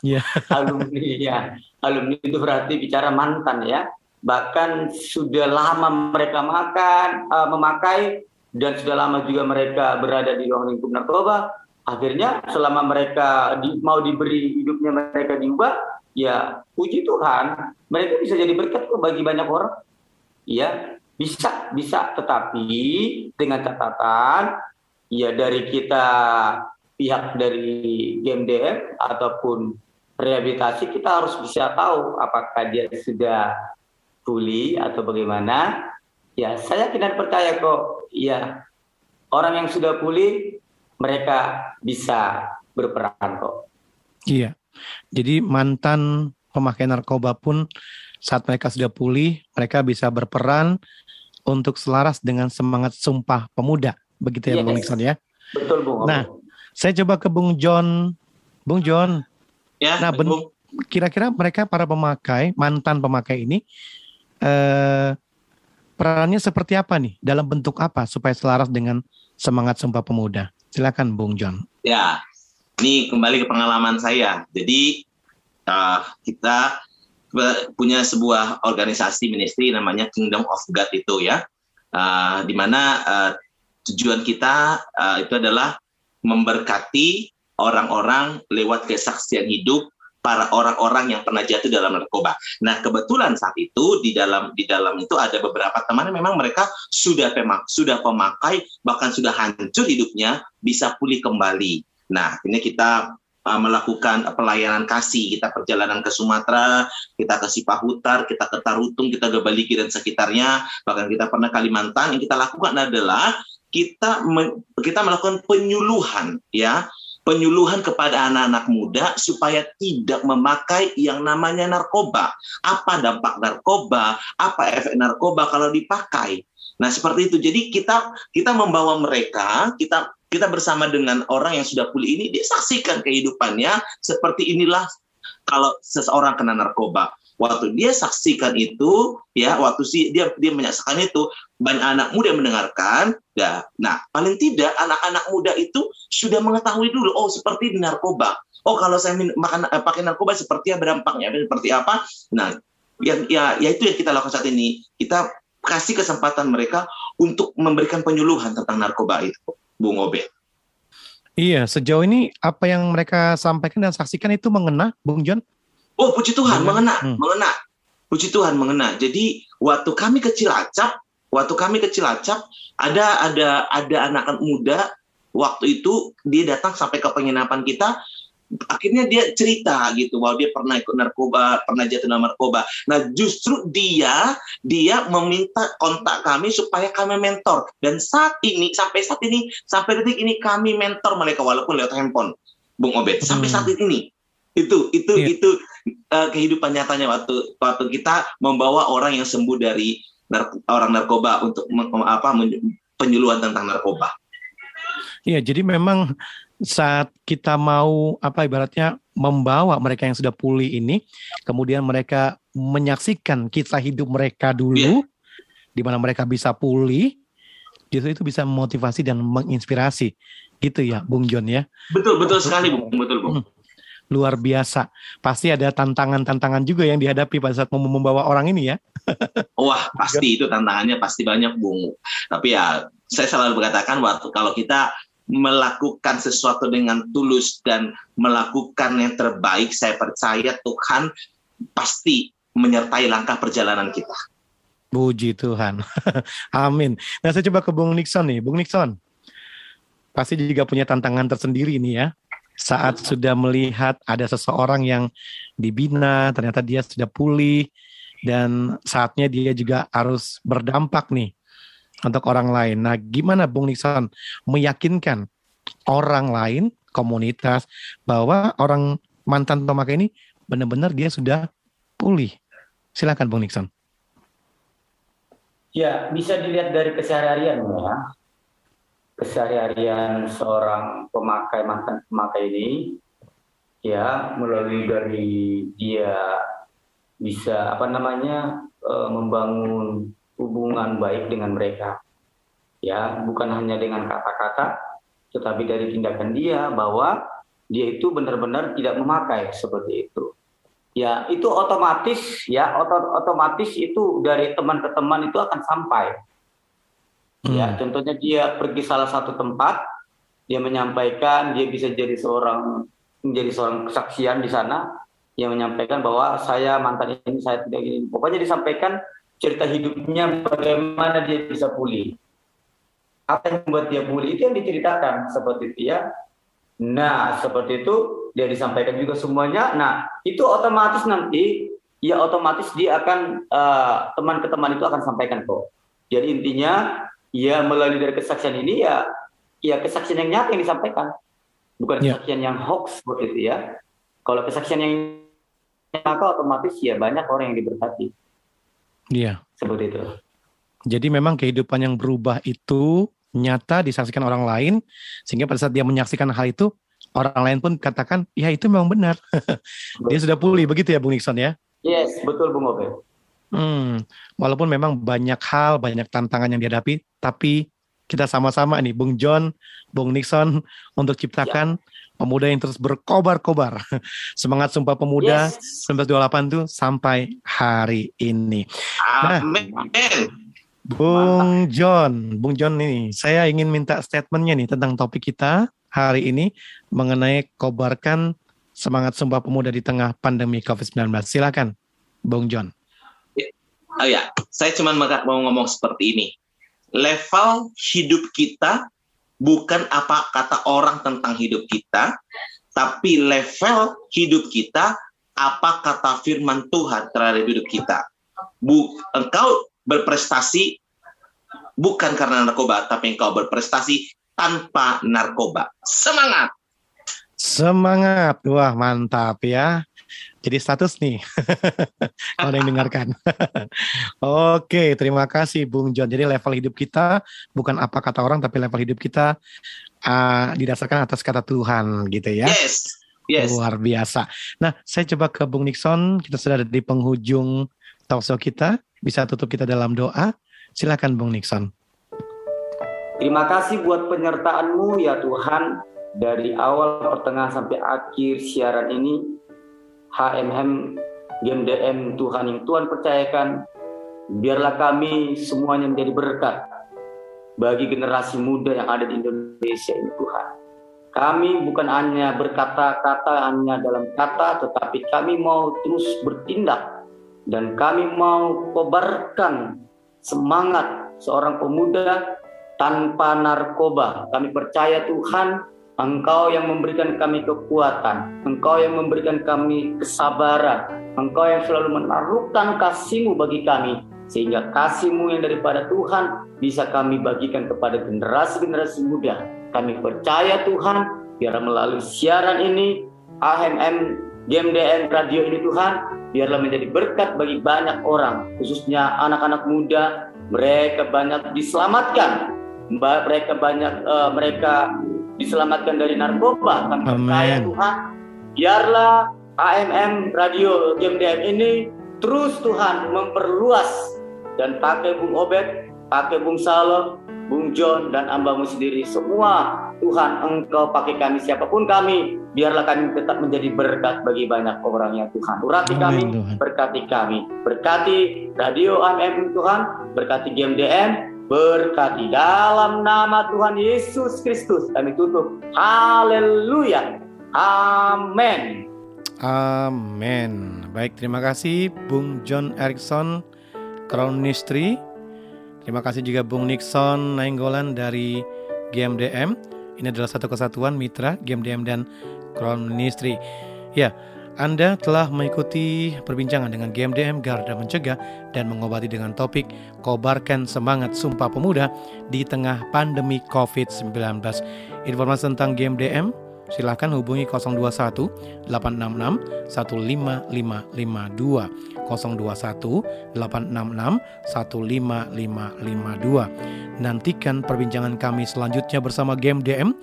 Yeah. alumni ya alumni itu berarti bicara mantan ya. Bahkan sudah lama mereka makan uh, memakai dan sudah lama juga mereka berada di ruang lingkup narkoba akhirnya selama mereka di, mau diberi hidupnya mereka diubah ya puji Tuhan mereka bisa jadi berkat kok bagi banyak orang. Ya bisa bisa. Tetapi dengan catatan ya dari kita pihak dari GMDM ataupun rehabilitasi kita harus bisa tahu apakah dia sudah pulih atau bagaimana. Ya saya tidak percaya kok ya orang yang sudah pulih mereka bisa berperan kok. Iya. Jadi mantan pemakai narkoba pun saat mereka sudah pulih, mereka bisa berperan untuk selaras dengan semangat sumpah pemuda. Begitu ya yes. Bung Nixon ya? Betul Bung. Nah, saya coba ke Bung John. Bung John. Ya, nah, kira-kira mereka para pemakai, mantan pemakai ini eh, perannya seperti apa nih? Dalam bentuk apa supaya selaras dengan semangat sumpah pemuda? Silakan Bung John. Ya, ini kembali ke pengalaman saya. Jadi uh, kita punya sebuah organisasi ministry namanya Kingdom of God itu ya, uh, di mana uh, tujuan kita uh, itu adalah memberkati orang-orang lewat kesaksian hidup para orang-orang yang pernah jatuh dalam narkoba. Nah, kebetulan saat itu di dalam di dalam itu ada beberapa teman yang memang mereka sudah pemak, sudah pemakai bahkan sudah hancur hidupnya bisa pulih kembali. Nah, ini kita uh, melakukan pelayanan kasih. Kita perjalanan ke Sumatera, kita ke Sipahutar, kita ke Tarutung, kita ke Baliki dan sekitarnya, bahkan kita pernah Kalimantan. Yang kita lakukan adalah kita kita melakukan penyuluhan ya penyuluhan kepada anak-anak muda supaya tidak memakai yang namanya narkoba. Apa dampak narkoba? Apa efek narkoba kalau dipakai? Nah, seperti itu. Jadi kita kita membawa mereka, kita kita bersama dengan orang yang sudah pulih ini disaksikan kehidupannya seperti inilah kalau seseorang kena narkoba waktu dia saksikan itu ya waktu si dia dia menyaksikan itu banyak anak muda mendengarkan ya nah paling tidak anak-anak muda itu sudah mengetahui dulu oh seperti di narkoba. Oh kalau saya makan eh, pakai narkoba seperti apa dampaknya seperti apa? Nah yang ya ya itu yang kita lakukan saat ini. Kita kasih kesempatan mereka untuk memberikan penyuluhan tentang narkoba itu Bung Obe Iya, sejauh ini apa yang mereka sampaikan dan saksikan itu mengena, Bung John? Oh, puji Tuhan, mengena, hmm. mengena. Puji Tuhan, mengena. Jadi, waktu kami ke Cilacap, waktu kami ke Cilacap ada ada ada anak muda waktu itu dia datang sampai ke penginapan kita akhirnya dia cerita gitu bahwa dia pernah ikut narkoba, pernah jatuh dalam narkoba. Nah, justru dia dia meminta kontak kami supaya kami mentor. Dan saat ini sampai saat ini sampai detik ini kami mentor mereka walaupun lewat handphone. Bung Obed, sampai saat hmm. ini itu itu yeah. itu uh, kehidupan nyatanya waktu waktu kita membawa orang yang sembuh dari nar orang narkoba untuk apa penyuluhan tentang narkoba. Iya, jadi memang saat kita mau apa ibaratnya membawa mereka yang sudah pulih ini, kemudian mereka menyaksikan kisah hidup mereka dulu, yeah. di mana mereka bisa pulih, justru itu bisa memotivasi dan menginspirasi, gitu ya, Bung John ya. Betul betul sekali, Bung. Betul, Bung. Hmm. Luar biasa. Pasti ada tantangan-tantangan juga yang dihadapi pada saat mau membawa orang ini ya. Wah, pasti itu tantangannya pasti banyak, Bung. Tapi ya, saya selalu berkatakan waktu kalau kita melakukan sesuatu dengan tulus dan melakukan yang terbaik, saya percaya Tuhan pasti menyertai langkah perjalanan kita. Puji Tuhan. Amin. Nah, saya coba ke Bung Nixon nih. Bung Nixon, pasti juga punya tantangan tersendiri nih ya. Saat sudah melihat ada seseorang yang dibina, ternyata dia sudah pulih, dan saatnya dia juga harus berdampak nih untuk orang lain. Nah, gimana Bung Nixon meyakinkan orang lain, komunitas, bahwa orang mantan pemakai ini benar-benar dia sudah pulih? Silakan Bung Nixon. Ya, bisa dilihat dari keseharian ya. Keseharian seorang pemakai mantan pemakai ini ya melalui dari dia bisa apa namanya eh, membangun hubungan baik dengan mereka. Ya, bukan hanya dengan kata-kata, tetapi dari tindakan dia bahwa dia itu benar-benar tidak memakai seperti itu. Ya, itu otomatis ya, otomatis itu dari teman ke teman itu akan sampai. Ya, hmm. Ya, contohnya dia pergi salah satu tempat, dia menyampaikan dia bisa jadi seorang menjadi seorang kesaksian di sana yang menyampaikan bahwa saya mantan ini saya tidak ini. Pokoknya disampaikan cerita hidupnya bagaimana dia bisa pulih. Apa yang membuat dia pulih itu yang diceritakan seperti itu ya. Nah, seperti itu dia disampaikan juga semuanya. Nah, itu otomatis nanti ya otomatis dia akan uh, teman ke teman itu akan sampaikan kok. Jadi intinya ya melalui dari kesaksian ini ya ya kesaksian yang nyata yang disampaikan. Bukan ya. kesaksian yang hoax seperti itu ya. Kalau kesaksian yang nyata otomatis ya banyak orang yang diberkati. Iya. Seperti itu. Jadi memang kehidupan yang berubah itu nyata disaksikan orang lain, sehingga pada saat dia menyaksikan hal itu, orang lain pun katakan, ya itu memang benar. dia sudah pulih, begitu ya Bung Nixon ya? Yes, betul Bung Obe. Hmm, walaupun memang banyak hal, banyak tantangan yang dihadapi, tapi kita sama-sama nih, Bung John, Bung Nixon, untuk ciptakan ya pemuda yang terus berkobar-kobar. Semangat Sumpah Pemuda yes. 1928 tuh sampai hari ini. Nah, Bung John, Bung John ini, saya ingin minta statementnya nih tentang topik kita hari ini mengenai kobarkan semangat Sumpah Pemuda di tengah pandemi COVID-19. Silakan, Bung John. Oh ya, saya cuma mau ngomong seperti ini. Level hidup kita bukan apa kata orang tentang hidup kita, tapi level hidup kita, apa kata firman Tuhan terhadap hidup kita. Bu, engkau berprestasi bukan karena narkoba, tapi engkau berprestasi tanpa narkoba. Semangat! Semangat, wah mantap ya jadi status nih kalau yang dengarkan. Oke, terima kasih Bung John. Jadi level hidup kita bukan apa kata orang tapi level hidup kita uh, didasarkan atas kata Tuhan gitu ya. Yes. Yes. Luar biasa. Nah, saya coba ke Bung Nixon. Kita sudah ada di penghujung talkshow kita. Bisa tutup kita dalam doa. Silakan Bung Nixon. Terima kasih buat penyertaanmu ya Tuhan dari awal pertengahan sampai akhir siaran ini HMM GMDM Tuhan yang Tuhan percayakan, biarlah kami semuanya menjadi berkat bagi generasi muda yang ada di Indonesia ini Tuhan. Kami bukan hanya berkata-kata hanya dalam kata, tetapi kami mau terus bertindak dan kami mau kobarkan semangat seorang pemuda tanpa narkoba. Kami percaya Tuhan, Engkau yang memberikan kami kekuatan, Engkau yang memberikan kami kesabaran, Engkau yang selalu menaruhkan kasih-Mu bagi kami, sehingga kasih-Mu yang daripada Tuhan bisa kami bagikan kepada generasi-generasi muda. Kami percaya Tuhan, biar melalui siaran ini, AMM GMDN Radio ini Tuhan, biarlah menjadi berkat bagi banyak orang, khususnya anak-anak muda, mereka banyak diselamatkan. Mereka banyak uh, mereka diselamatkan dari narkoba. Kami percaya Tuhan, biarlah AMM Radio GMDM ini terus Tuhan memperluas dan pakai Bung Obed, pakai Bung Salo, Bung John dan ambamu sendiri. Semua Tuhan engkau pakai kami. Siapa pun kami biarlah kami tetap menjadi berkat bagi banyak orang yang Tuhan. Urati kami Tuhan. berkati kami. Berkati radio AMM Tuhan berkati GMDM berkati dalam nama Tuhan Yesus Kristus. Kami tutup haleluya. Amin amin baik terima kasih Bung John Erickson Crown Ministry. Terima kasih juga Bung Nixon Nainggolan dari GMDM ini adalah satu kesatuan mitra GMDM dan Crown Ministry. Ya anda telah mengikuti perbincangan dengan GMDM Garda Mencegah dan mengobati dengan topik Kobarkan Semangat Sumpah Pemuda di tengah pandemi COVID-19. Informasi tentang GMDM silahkan hubungi 021 866 15552 021 866 15552 Nantikan perbincangan kami selanjutnya bersama GMDM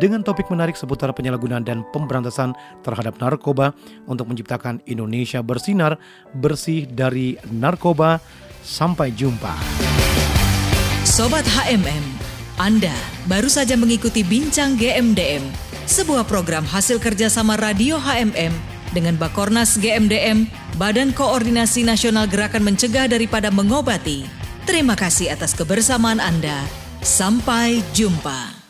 dengan topik menarik seputar penyalahgunaan dan pemberantasan terhadap narkoba untuk menciptakan Indonesia bersinar bersih dari narkoba. Sampai jumpa. Sobat HMM, Anda baru saja mengikuti Bincang GMDM, sebuah program hasil kerjasama Radio HMM dengan Bakornas GMDM, Badan Koordinasi Nasional Gerakan Mencegah Daripada Mengobati. Terima kasih atas kebersamaan Anda. Sampai jumpa.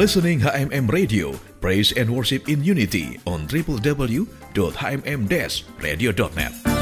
Listening HMM Radio, Praise and Worship in Unity on www.hmm-radio.net.